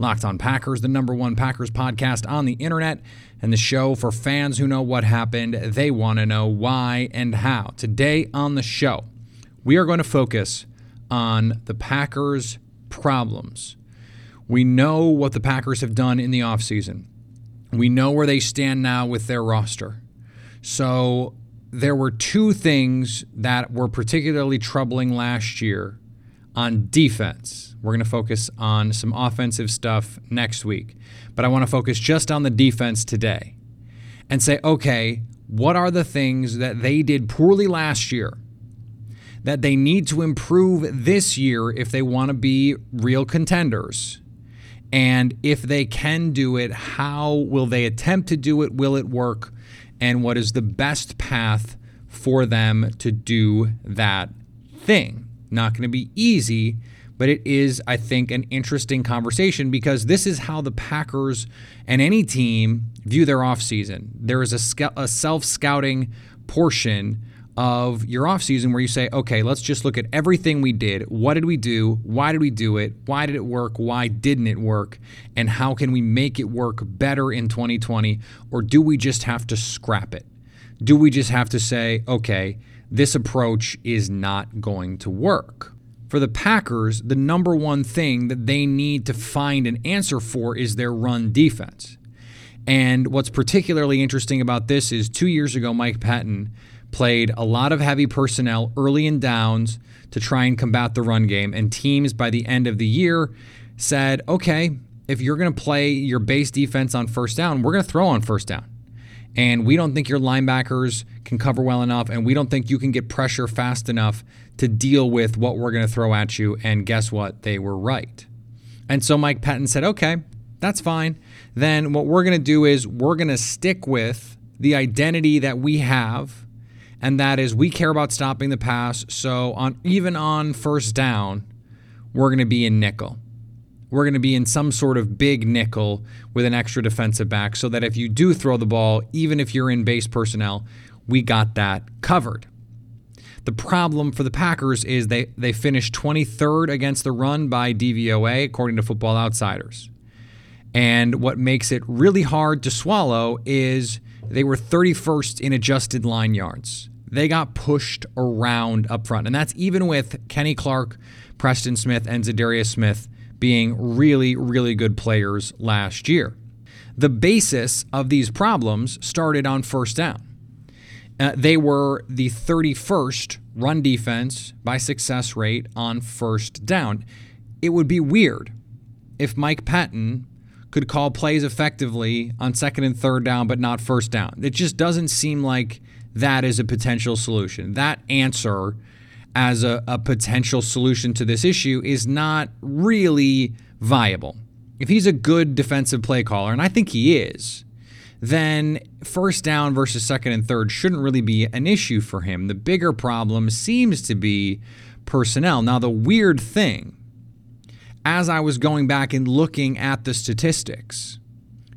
Locked On Packers, the number one Packers podcast on the internet, and the show for fans who know what happened. They want to know why and how. Today on the show, we are going to focus on the Packers' problems. We know what the Packers have done in the offseason. We know where they stand now with their roster. So there were two things that were particularly troubling last year on defense. We're going to focus on some offensive stuff next week, but I want to focus just on the defense today and say, okay, what are the things that they did poorly last year that they need to improve this year if they want to be real contenders? And if they can do it, how will they attempt to do it? Will it work? And what is the best path for them to do that thing? Not going to be easy, but it is, I think, an interesting conversation because this is how the Packers and any team view their offseason. There is a, a self scouting portion of your offseason where you say, okay, let's just look at everything we did. What did we do? Why did we do it? Why did it work? Why didn't it work? And how can we make it work better in 2020? Or do we just have to scrap it? Do we just have to say, okay, this approach is not going to work? For the Packers, the number one thing that they need to find an answer for is their run defense. And what's particularly interesting about this is two years ago, Mike Pettine played a lot of heavy personnel early in downs to try and combat the run game. And teams by the end of the year said, okay, if you're going to play your base defense on first down, we're going to throw on first down. And we don't think your linebackers can cover well enough, and we don't think you can get pressure fast enough to deal with what we're going to throw at you. And guess what? They were right. And so Mike Pettine said, okay, that's fine. Then what we're going to do is we're going to stick with the identity that we have and that is we care about stopping the pass. So on even on first down, we're going to be in nickel. We're going to be in some sort of big nickel with an extra defensive back so that if you do throw the ball, even if you're in base personnel, we got that covered. The problem for the Packers is they, they finished 23rd against the run by DVOA, according to Football Outsiders. And what makes it really hard to swallow is they were 31st in adjusted line yards they got pushed around up front. And that's even with Kenny Clark, Preston Smith, and Za'Darius Smith being really, really good players last year. The basis of these problems started on first down. Uh, they were the 31st run defense by success rate on first down. It would be weird if Mike Pettine could call plays effectively on second and third down, but not first down. It just doesn't seem like that is a potential solution. That answer as a, a potential solution to this issue is not really viable. If he's a good defensive play caller, and I think he is, then first down versus second and third shouldn't really be an issue for him. The bigger problem seems to be personnel. Now, the weird thing, as I was going back and looking at the statistics,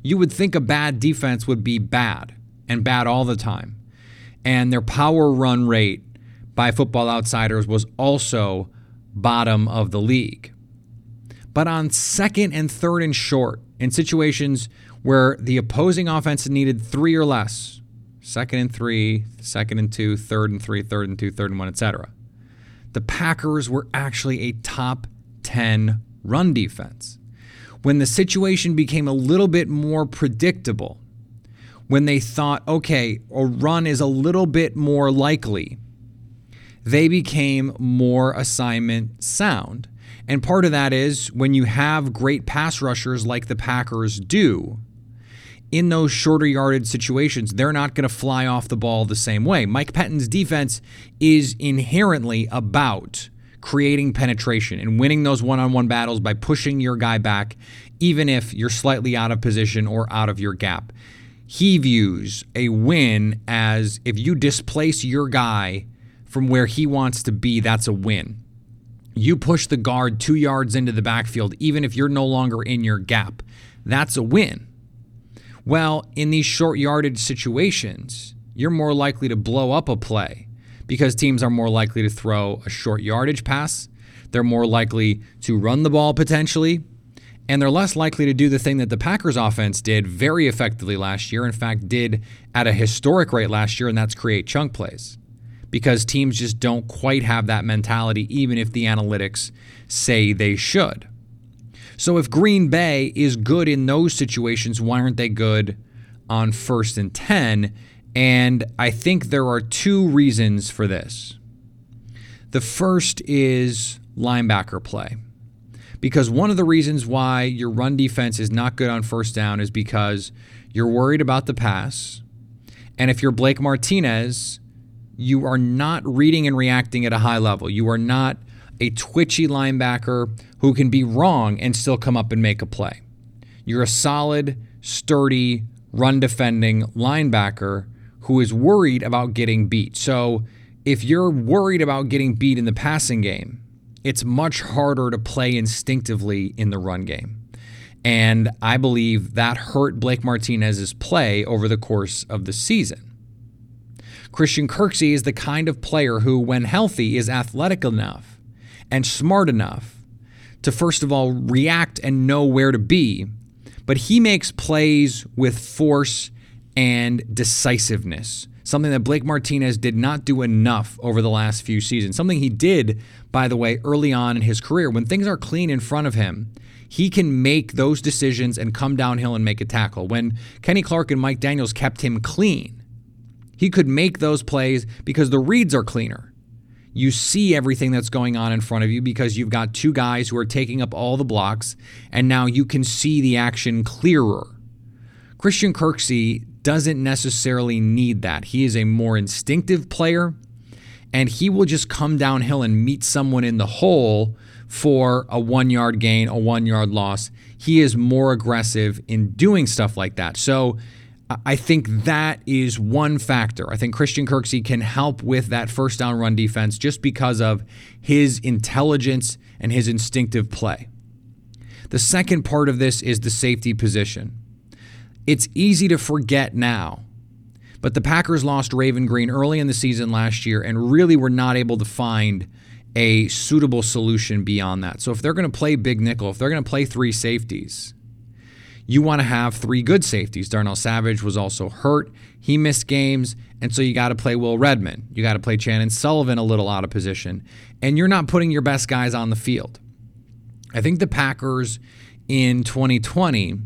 you would think a bad defense would be bad and bad all the time. And their power run rate by Football Outsiders was also bottom of the league. But on second and third and short, in situations where the opposing offense needed three or less, second and three, second and two, third and three, third and two, third and one, etc. The Packers were actually a top 10 run defense. When the situation became a little bit more predictable, when they thought, okay, a run is a little bit more likely, they became more assignment sound. And part of that is when you have great pass rushers like the Packers do, in those shorter yardage situations, they're not going to fly off the ball the same way. Mike Pettine's defense is inherently about creating penetration and winning those one on one battles by pushing your guy back, even if you're slightly out of position or out of your gap. He views a win as if you displace your guy from where he wants to be, that's a win. You push the guard two yards into the backfield, even if you're no longer in your gap. That's a win. Well, in these short yardage situations, you're more likely to blow up a play because teams are more likely to throw a short yardage pass. They're more likely to run the ball potentially. And they're less likely to do the thing that the Packers offense did very effectively last year. In fact, did at a historic rate last year, and that's create chunk plays. Because teams just don't quite have that mentality, even if the analytics say they should. So if Green Bay is good in those situations, why aren't they good on first and 10? And I think there are two reasons for this. The first is linebacker play. Because one of the reasons why your run defense is not good on first down is because you're worried about the pass. And if you're Blake Martinez, you are not reading and reacting at a high level. You are not a twitchy linebacker who can be wrong and still come up and make a play. You're a solid, sturdy, run defending linebacker who is worried about getting beat. So if you're worried about getting beat in the passing game, it's much harder to play instinctively in the run game. And I believe that hurt Blake Martinez's play over the course of the season. Christian Kirksey is the kind of player who, when healthy, is athletic enough and smart enough to, first of all, react and know where to be. But he makes plays with force and decisiveness, something that Blake Martinez did not do enough over the last few seasons. Something he did, by the way, early on in his career. When things are clean in front of him, he can make those decisions and come downhill and make a tackle. When Kenny Clark and Mike Daniels kept him clean, he could make those plays because the reads are cleaner. You see everything that's going on in front of you because you've got two guys who are taking up all the blocks, and now you can see the action clearer. Christian Kirksey doesn't necessarily need that. He is a more instinctive player, and he will just come downhill and meet someone in the hole for a one yard gain, a one yard loss. He is more aggressive in doing stuff like that. So, I think that is one factor. I think Christian Kirksey can help with that first down run defense just because of his intelligence and his instinctive play. The second part of this is the safety position. It's easy to forget now, but the Packers lost Raven Greene early in the season last year and really were not able to find a suitable solution beyond that. So if they're going to play big nickel, if they're going to play three safeties, you want to have three good safeties. Darnell Savage was also hurt. He missed games. And so you got to play Will Redmond. You got to play Chandon Sullivan a little out of position. And you're not putting your best guys on the field. I think the Packers in 2020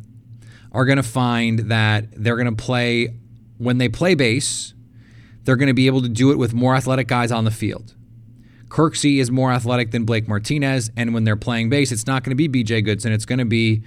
are going to find that they're going to play, when they play base, they're going to be able to do it with more athletic guys on the field. Kirksey is more athletic than Blake Martinez. And when they're playing base, it's not going to be BJ Goodson. It's going to be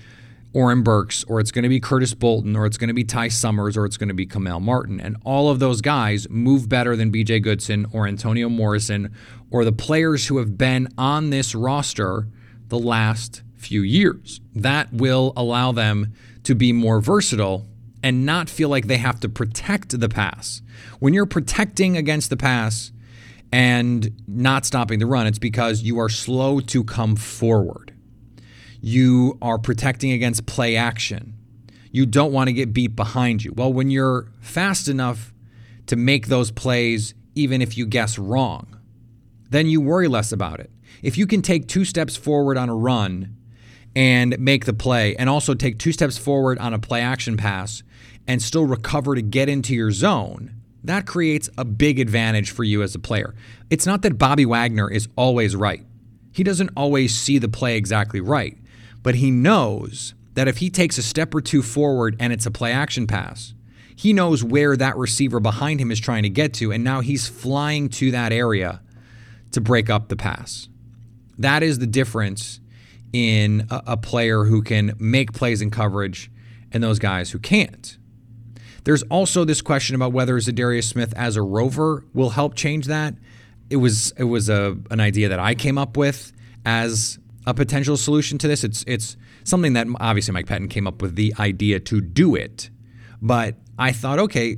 Oren Burks, or it's going to be Curtis Bolton, or it's going to be Ty Summers, or it's going to be Kamal Martin. And all of those guys move better than BJ Goodson or Antonio Morrison or the players who have been on this roster the last few years. That will allow them to be more versatile and not feel like they have to protect the pass. When you're protecting against the pass and not stopping the run, it's because you are slow to come forward. You are protecting against play action. You don't want to get beat behind you. Well, when you're fast enough to make those plays, even if you guess wrong, then you worry less about it. If you can take two steps forward on a run and make the play, and also take two steps forward on a play action pass and still recover to get into your zone, that creates a big advantage for you as a player. It's not that Bobby Wagner is always right. He doesn't always see the play exactly right, but he knows that if he takes a step or two forward and it's a play action pass, he knows where that receiver behind him is trying to get to, and now he's flying to that area to break up the pass. That is the difference in a, a player who can make plays in coverage and those guys who can't. There's also this question about whether Za'Darius Smith as a rover will help change that. It was it was a an idea that I came up with as a potential solution to this. It's it's something that obviously Mike Pettine came up with the idea to do it, but I thought, okay,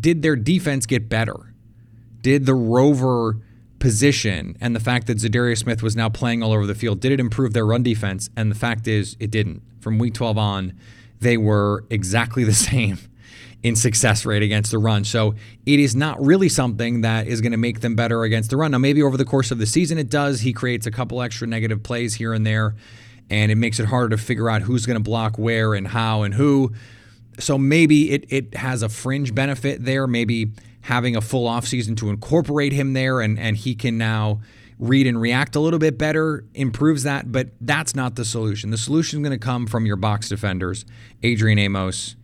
did their defense get better? Did the rover position and the fact that Za'Darius Smith was now playing all over the field, did it improve their run defense? And the fact is, it didn't. From week 12 on, they were exactly the same in success rate against the run. So it is not really something that is going to make them better against the run. Now, maybe over the course of the season it does. He creates a couple extra negative plays here and there, and it makes it harder to figure out who's going to block where and how and who. So maybe it, it has a fringe benefit there. Maybe having a full offseason to incorporate him there and, and he can now read and react a little bit better improves that, but that's not the solution. The solution is going to come from your box defenders, Adrian Amos,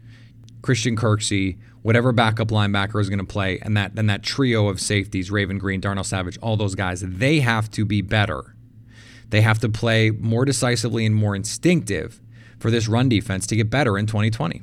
Christian Kirksey, whatever backup linebacker is going to play, and that and that trio of safeties, Raven Greene, Darnell Savage, all those guys, they have to be better. They have to play more decisively and more instinctive for this run defense to get better in 2020.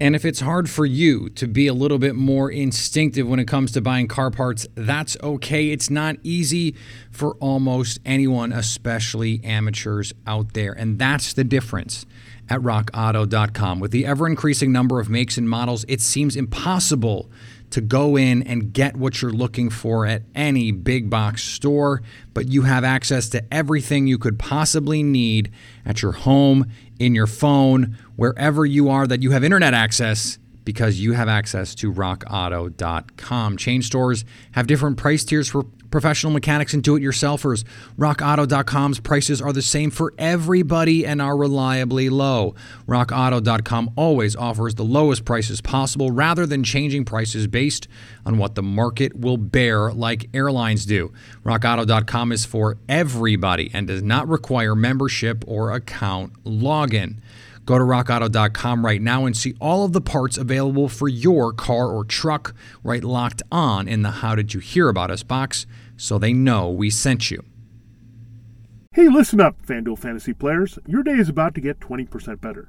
And if it's hard for you to be a little bit more instinctive when it comes to buying car parts, that's okay. It's not easy for almost anyone, especially amateurs out there. And that's the difference at rockauto.com. With the ever increasing number of makes and models, it seems impossible to go in and get what you're looking for at any big box store, but you have access to everything you could possibly need at your home, in your phone, wherever you are that you have internet access because you have access to rockauto.com. Chain stores have different price tiers for professional mechanics and do it yourselfers. RockAuto.com's prices are the same for everybody and are reliably low. RockAuto.com always offers the lowest prices possible rather than changing prices based on what the market will bear, like airlines do. RockAuto.com is for everybody and does not require membership or account login. Go to rockauto.com right now and see all of the parts available for your car or truck right locked on in the How Did You Hear About Us box so they know we sent you. Hey, listen up, FanDuel fantasy players. Your day is about to get 20% better.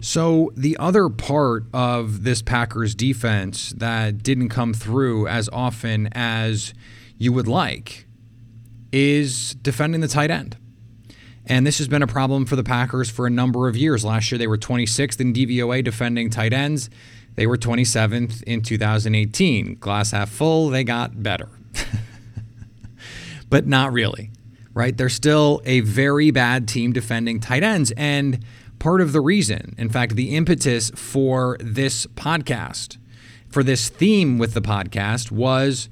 So, the other part of this Packers defense that didn't come through as often as you would like is defending the tight end. And this has been a problem for the Packers for a number of years. Last year, they were 26th in DVOA defending tight ends. They were 27th in 2018. Glass half full, they got better. but not really, right? They're still a very bad team defending tight ends. And part of the reason, in fact, the impetus for this podcast for this theme with the podcast was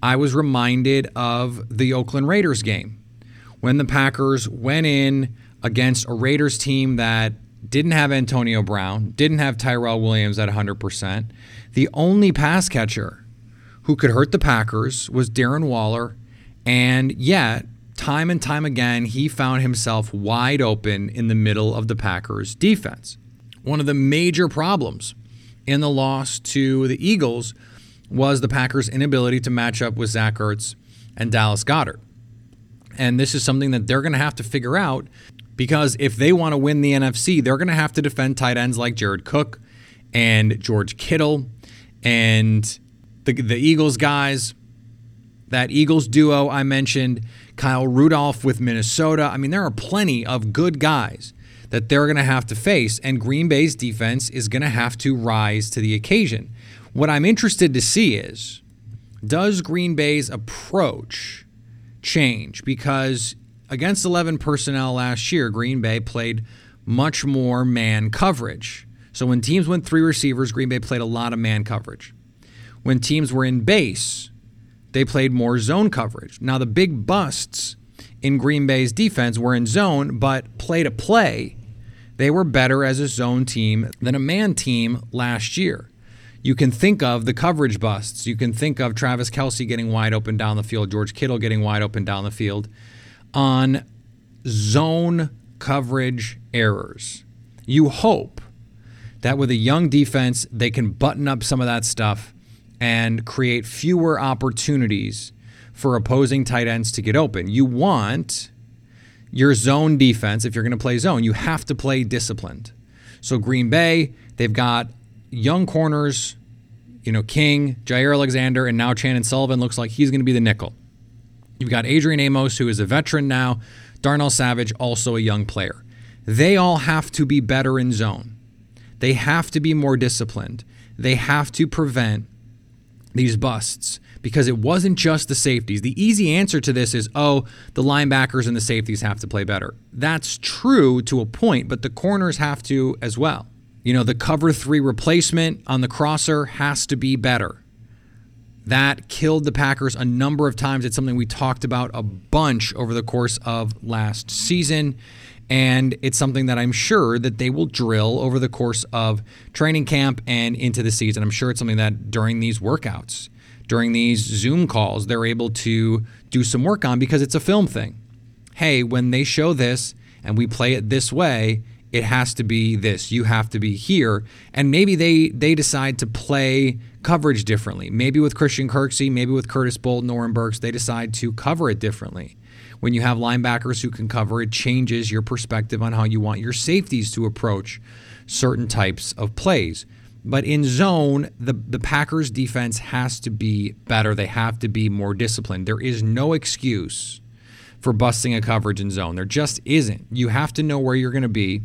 I was reminded of the Oakland Raiders game when the Packers went in against a Raiders team that didn't have Antonio Brown, didn't have Tyrell Williams at 100%. The only pass catcher who could hurt the Packers was Darren Waller, and yet, time and time again, he found himself wide open in the middle of the Packers' defense. One of the major problems in the loss to the Eagles was the Packers' inability to match up with Zach Ertz and Dallas Goedert. And this is something that they're going to have to figure out because if they want to win the NFC, they're going to have to defend tight ends like Jared Cook and George Kittle and the, the Eagles guys. That Eagles duo I mentioned, Kyle Rudolph with Minnesota. I mean, there are plenty of good guys that they're going to have to face, and Green Bay's defense is going to have to rise to the occasion. What I'm interested to see is does Green Bay's approach change? Because against 11 personnel last year, Green Bay played much more man coverage. So when teams went three receivers, Green Bay played a lot of man coverage. When teams were in base, they played more zone coverage. Now, the big busts in Green Bay's defense were in zone, but play to play, they were better as a zone team than a man team last year. You can think of the coverage busts. You can think of Travis Kelce getting wide open down the field, George Kittle getting wide open down the field on zone coverage errors. You hope that with a young defense, they can button up some of that stuff and create fewer opportunities for opposing tight ends to get open. You want your zone defense, if you're going to play zone, you have to play disciplined. So, Green Bay, they've got young corners, you know, King, Jaire Alexander, and now Chandon Sullivan looks like he's going to be the nickel. You've got Adrian Amos, who is a veteran now, Darnell Savage, also a young player. They all have to be better in zone. They have to be more disciplined. They have to prevent these busts because it wasn't just the safeties. The easy answer to this is oh, the linebackers and the safeties have to play better. That's true to a point, but the corners have to as well. You know, the cover three replacement on the crosser has to be better. That killed the Packers a number of times. It's something we talked about a bunch over the course of last season. And it's something that I'm sure that they will drill over the course of training camp and into the season. I'm sure it's something that during these workouts, during these Zoom calls, they're able to do some work on because it's a film thing. Hey, when they show this and we play it this way, it has to be this. You have to be here. And maybe they they decide to play coverage differently. Maybe with Christian Kirksey, maybe with Curtis Bolton, Oren Burks, they decide to cover it differently. When you have linebackers who can cover, it changes your perspective on how you want your safeties to approach certain types of plays. But in zone, the, the Packers defense has to be better. They have to be more disciplined. There is no excuse for busting a coverage in zone. There just isn't. You have to know where you're going to be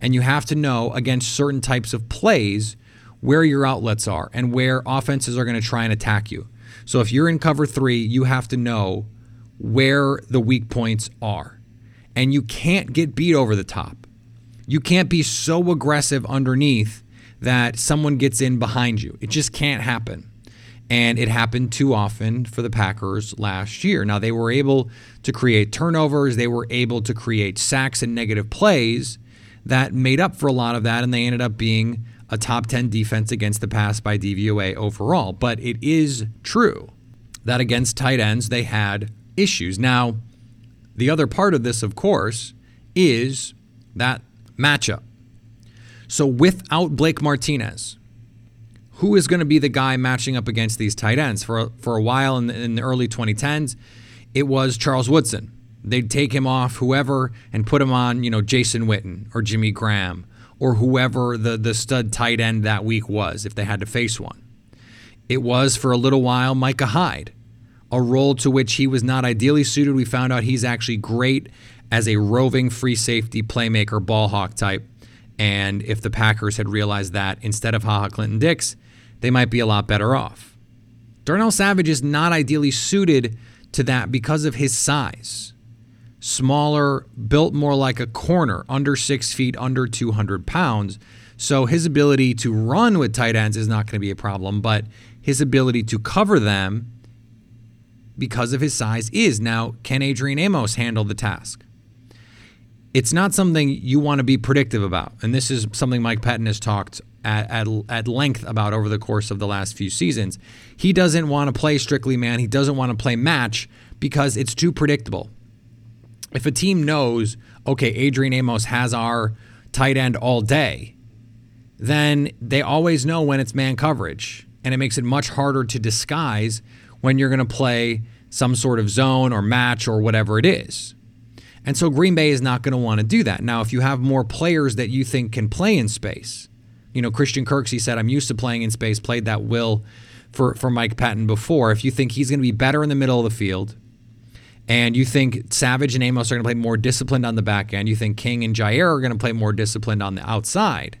and you have to know against certain types of plays where your outlets are and where offenses are going to try and attack you. So if you're in cover three, you have to know where the weak points are. And you can't get beat over the top. You can't be so aggressive underneath that someone gets in behind you. It just can't happen. And it happened too often for the Packers last year. Now, they were able to create turnovers, they were able to create sacks and negative plays, that made up for a lot of that, and they ended up being a top 10 defense against the pass by DVOA overall. But it is true that against tight ends, they had issues. Now, the other part of this, of course, is that matchup. So without Blake Martinez, who is going to be the guy matching up against these tight ends? For, for a while in the, in the early 2010s, it was Charles Woodson. They'd take him off whoever and put him on, you know, Jason Witten or Jimmy Graham or whoever the, the stud tight end that week was if they had to face one. It was for a little while Micah Hyde, a role to which he was not ideally suited. We found out he's actually great as a roving free safety playmaker, ball hawk type. And if the Packers had realized that instead of HaHa Clinton Dix, they might be a lot better off. Darnell Savage is not ideally suited to that because of his size smaller, built more like a corner, under six feet, under 200 pounds. So his ability to run with tight ends is not going to be a problem, but his ability to cover them because of his size is. Now, can Adrian Amos handle the task? It's not something you want to be predictive about. And this is something Mike Pettine has talked at, at, at length about over the course of the last few seasons. He doesn't want to play strictly man. He doesn't want to play match because it's too predictable. If a team knows, okay, Adrian Amos has our tight end all day, then they always know when it's man coverage. And it makes it much harder to disguise when you're going to play some sort of zone or match or whatever it is. And so Green Bay is not going to want to do that. Now, if you have more players that you think can play in space, you know, Christian Kirksey said, I'm used to playing in space, played that will for, for Mike Pettine before. If you think he's going to be better in the middle of the field, and you think Savage and Amos are going to play more disciplined on the back end, you think King and Jaire are going to play more disciplined on the outside,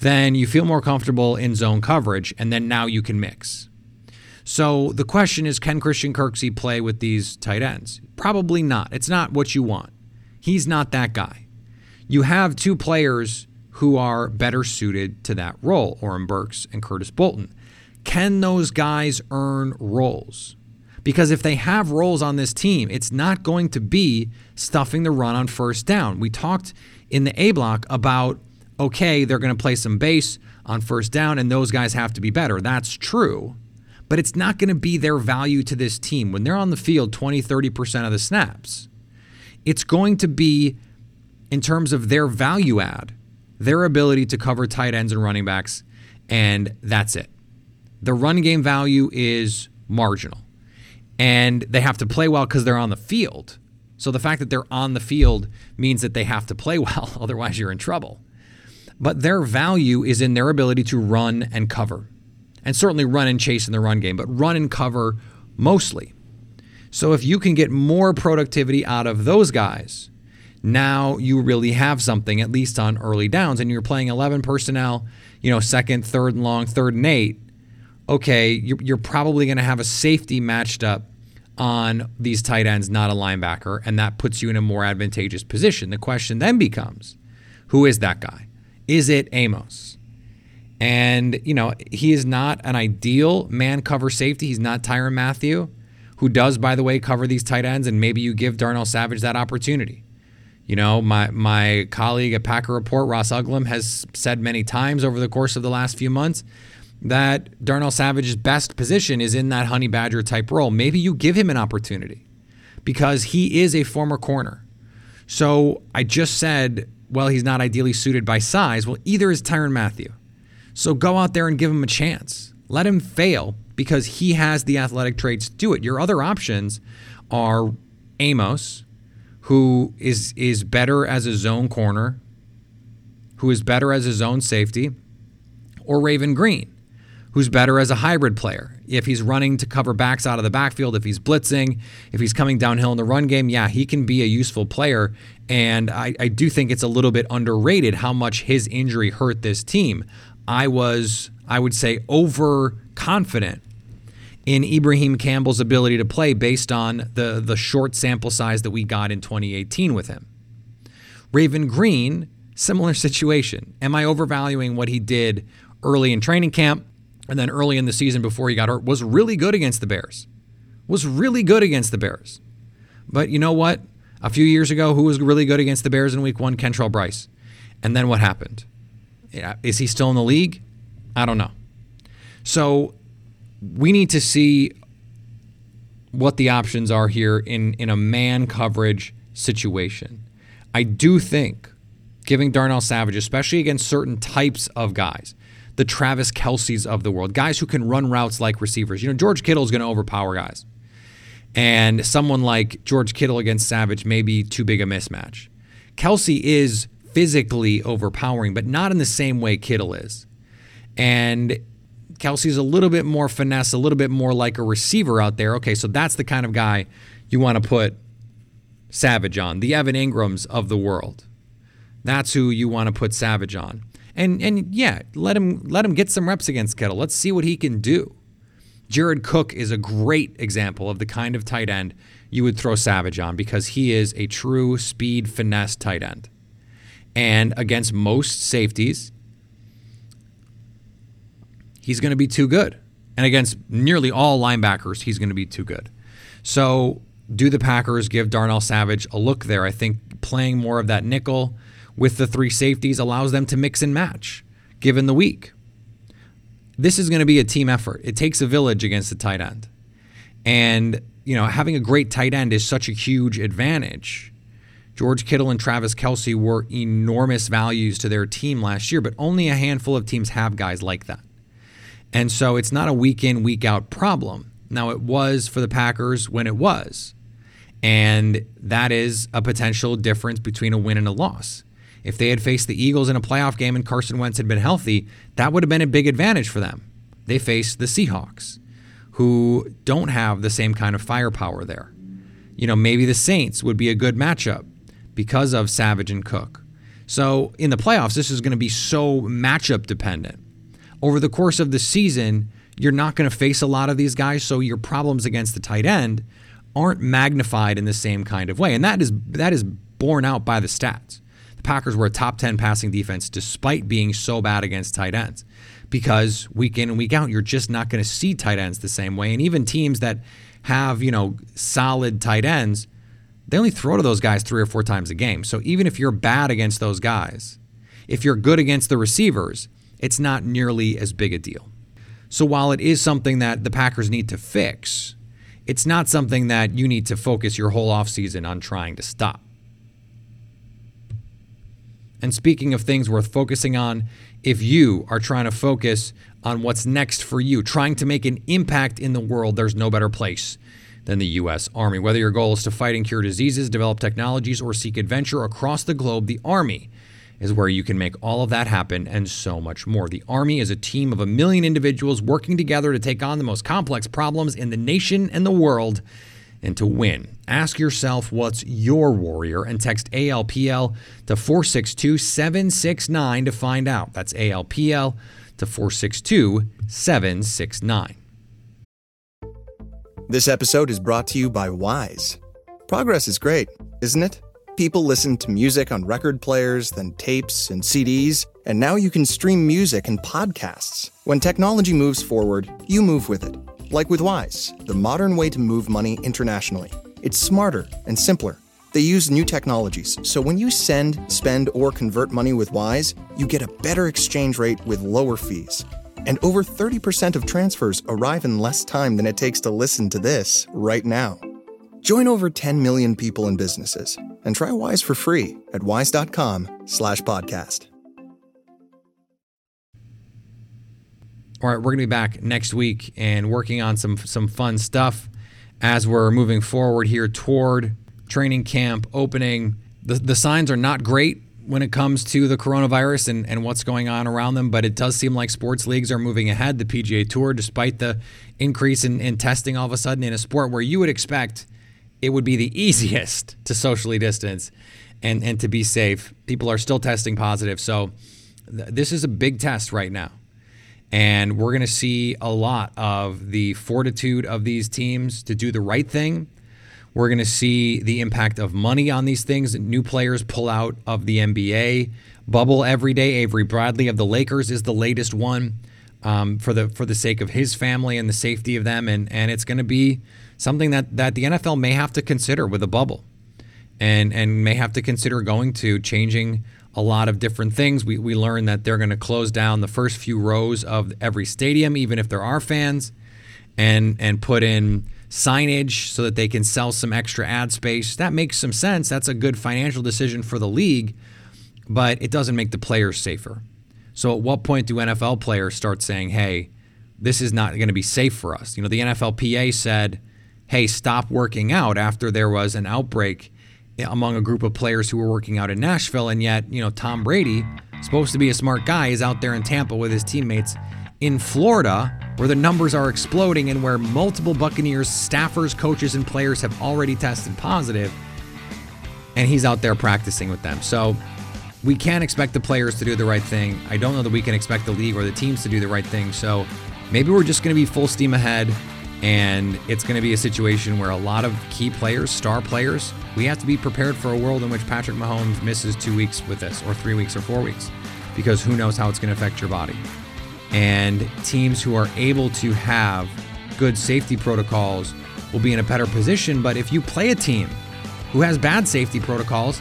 then you feel more comfortable in zone coverage, and then now you can mix. So the question is can Christian Kirksey play with these tight ends? Probably not. It's not what you want. He's not that guy. You have two players who are better suited to that role, Oren Burks and Curtis Bolton. Can those guys earn roles? Because if they have roles on this team, it's not going to be stuffing the run on first down. We talked in the A block about, okay, they're going to play some base on first down, and those guys have to be better. That's true. But it's not going to be their value to this team. When they're on the field 20, 30% of the snaps, it's going to be, in terms of their value add, their ability to cover tight ends and running backs, and that's it. The run game value is marginal. And they have to play well because they're on the field. So the fact that they're on the field means that they have to play well, otherwise, you're in trouble. But their value is in their ability to run and cover, and certainly run and chase in the run game, but run and cover mostly. So if you can get more productivity out of those guys, now you really have something, at least on early downs, and you're playing 11 personnel, you know, second, third and long, third and eight. Okay, you're, probably going to have a safety matched up on these tight ends, not a linebacker, and that puts you in a more advantageous position. The question then becomes who is that guy? Is it Amos? And, you know, he is not an ideal man cover safety. He's not Tyrann Mathieu, who does, by the way, cover these tight ends, and maybe you give Darnell Savage that opportunity. You know, my my colleague at Packer Report, Ross Uglem, has said many times over the course of the last few months that Darnell Savage's best position is in that Honey Badger type role. Maybe you give him an opportunity because he is a former corner. So I just said, well, he's not ideally suited by size. Well, either is Tyrann Mathieu. So go out there and give him a chance. Let him fail because he has the athletic traits to do it. Your other options are Amos, who is is better as a zone corner, who is better as a zone safety, or Raven Greene, who's better as a hybrid player. If he's running to cover backs out of the backfield, if he's blitzing, if he's coming downhill in the run game, yeah, he can be a useful player. And I, I do think it's a little bit underrated how much his injury hurt this team. I was, I would say, overconfident in Ibraheim Campbell's ability to play based on the, the short sample size that we got in 2018 with him. Raven Greene, similar situation. Am I overvaluing what he did early in training camp and then early in the season before he got hurt? Was really good against the Bears. Was really good against the Bears. But you know what? A few years ago, who was really good against the Bears in week one? Kentrell Brice. And then what happened? Is he still in the league? I don't know. So we need to see what the options are here in, in a man coverage situation. I do think giving Darnell Savage, especially against certain types of guys, the Travis Kelces of the world, guys who can run routes like receivers. You know, George Kittle is going to overpower guys. And someone like George Kittle against Savage may be too big a mismatch. Kelce is physically overpowering, but not in the same way Kittle is. And Kelce's a little bit more finesse, a little bit more like a receiver out there. Okay, so that's the kind of guy you want to put Savage on, the Evan Engrams of the world. That's who you want to put Savage on. And and yeah, let him let him get some reps against Kittle. Let's see what he can do. Jared Cook is a great example of the kind of tight end you would throw Savage on because he is a true speed finesse tight end. And against most safeties, he's going to be too good. And against nearly all linebackers, he's going to be too good. So, do the Packers give Darnell Savage a look there? I think playing more of that nickel with the three safeties allows them to mix and match given the week. This is going to be a team effort. It takes a village against the tight end. And, you know, having a great tight end is such a huge advantage. George Kittle and Travis Kelce were enormous values to their team last year, but only a handful of teams have guys like that. And so it's not a week in, week out problem. Now, it was for the Packers when it was. And that is a potential difference between a win and a loss. If they had faced the Eagles in a playoff game and Carson Wentz had been healthy, that would have been a big advantage for them. They faced the Seahawks, who don't have the same kind of firepower there. You know, maybe the Saints would be a good matchup because of Savage and Cook. So in the playoffs, this is going to be so matchup dependent. Over the course of the season, you're not going to face a lot of these guys, so your problems against the tight end aren't magnified in the same kind of way. And that is that is borne out by the stats. The Packers were a top 10 passing defense despite being so bad against tight ends. Because week in and week out, you're just not going to see tight ends the same way. And even teams that have, you know, solid tight ends, they only throw to those guys three or four times a game. So even if you're bad against those guys, if you're good against the receivers, it's not nearly as big a deal. So while it is something that the Packers need to fix, it's not something that you need to focus your whole offseason on trying to stop. And speaking of things worth focusing on, if you are trying to focus on what's next for you, trying to make an impact in the world, there's no better place than the U.S. Army. Whether your goal is to fight and cure diseases, develop technologies, or seek adventure across the globe, the Army is where you can make all of that happen and so much more. The Army is a team of a million individuals working together to take on the most complex problems in the nation and the world and to win. Ask yourself what's your warrior and text ALPL to 462 769 to find out. That's ALPL to 462 769. This episode is brought to you by Wise. Progress is great, isn't it? People listen to music on record players, then tapes and CDs, and now you can stream music and podcasts. When technology moves forward, you move with it. Like with Wise, the modern way to move money internationally. It's smarter and simpler. They use new technologies, so when you send, spend, or convert money with Wise, you get a better exchange rate with lower fees. And over 30% of transfers arrive in less time than it takes to listen to this right now. Join over 10 million people and businesses and try Wise for free at wise.com/slash podcast. All right, we're going to be back next week and working on some some fun stuff as we're moving forward here toward training camp opening. The the signs are not great when it comes to the coronavirus and, and what's going on around them, but it does seem like sports leagues are moving ahead. The PGA Tour, despite the increase in, in testing all of a sudden in a sport where you would expect it would be the easiest to socially distance and, and to be safe, people are still testing positive. So th- this is a big test right now. And we're going to see a lot of the fortitude of these teams to do the right thing we're going to see the impact of money on these things. New players pull out of the NBA bubble every day. Avery Bradley of the Lakers is the latest one um, for the for the sake of his family and the safety of them. And and it's going to be something that that the NFL may have to consider with a bubble, and and may have to consider going to changing a lot of different things. We we learned that they're going to close down the first few rows of every stadium, even if there are fans, and and put in signage so that they can sell some extra ad space. That makes some sense. That's a good financial decision for the league, but it doesn't make the players safer. So at what point do NFL players start saying, "Hey, this is not going to be safe for us"? You know, the NFLPA said, "Hey, stop working out" after there was an outbreak among a group of players who were working out in Nashville, and yet, you know, Tom Brady, supposed to be a smart guy, is out there in Tampa with his teammates in Florida where the numbers are exploding and where multiple Buccaneers staffers, coaches, and players have already tested positive, and he's out there practicing with them. So we can't expect the players to do the right thing. I don't know that we can expect the league or the teams to do the right thing. So maybe we're just going to be full steam ahead, and it's going to be a situation where a lot of key players, star players, we have to be prepared for a world in which Patrick Mahomes misses two weeks with this, or three weeks, or four weeks, because who knows how it's going to affect your body. And teams who are able to have good safety protocols will be in a better position. But if you play a team who has bad safety protocols,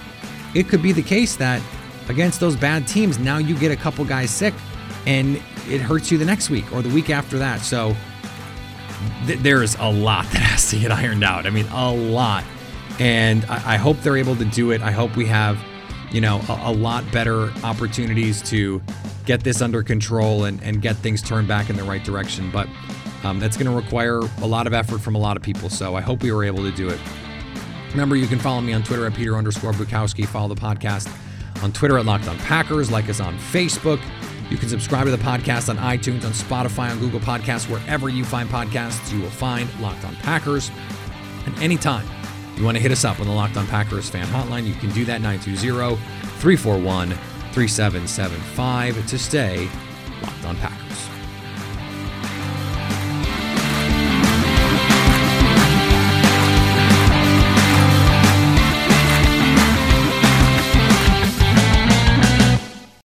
it could be the case that against those bad teams, now you get a couple guys sick and it hurts you the next week or the week after that. So th- there's a lot that has to get ironed out. I mean, a lot. And I, I hope they're able to do it. I hope we have, you know, a, a lot better opportunities to get this under control and, and get things turned back in the right direction. But um, that's going to require a lot of effort from a lot of people. So I hope we were able to do it. Remember, you can follow me on Twitter at Peter underscore Bukowski. Follow the podcast on Twitter at Locked On Packers. Like us on Facebook. You can subscribe to the podcast on iTunes, on Spotify, on Google Podcasts, wherever you find podcasts, you will find Locked On Packers. And anytime you want to hit us up on the Locked On Packers fan hotline, you can do that 920 341 3775 to stay locked on Packers.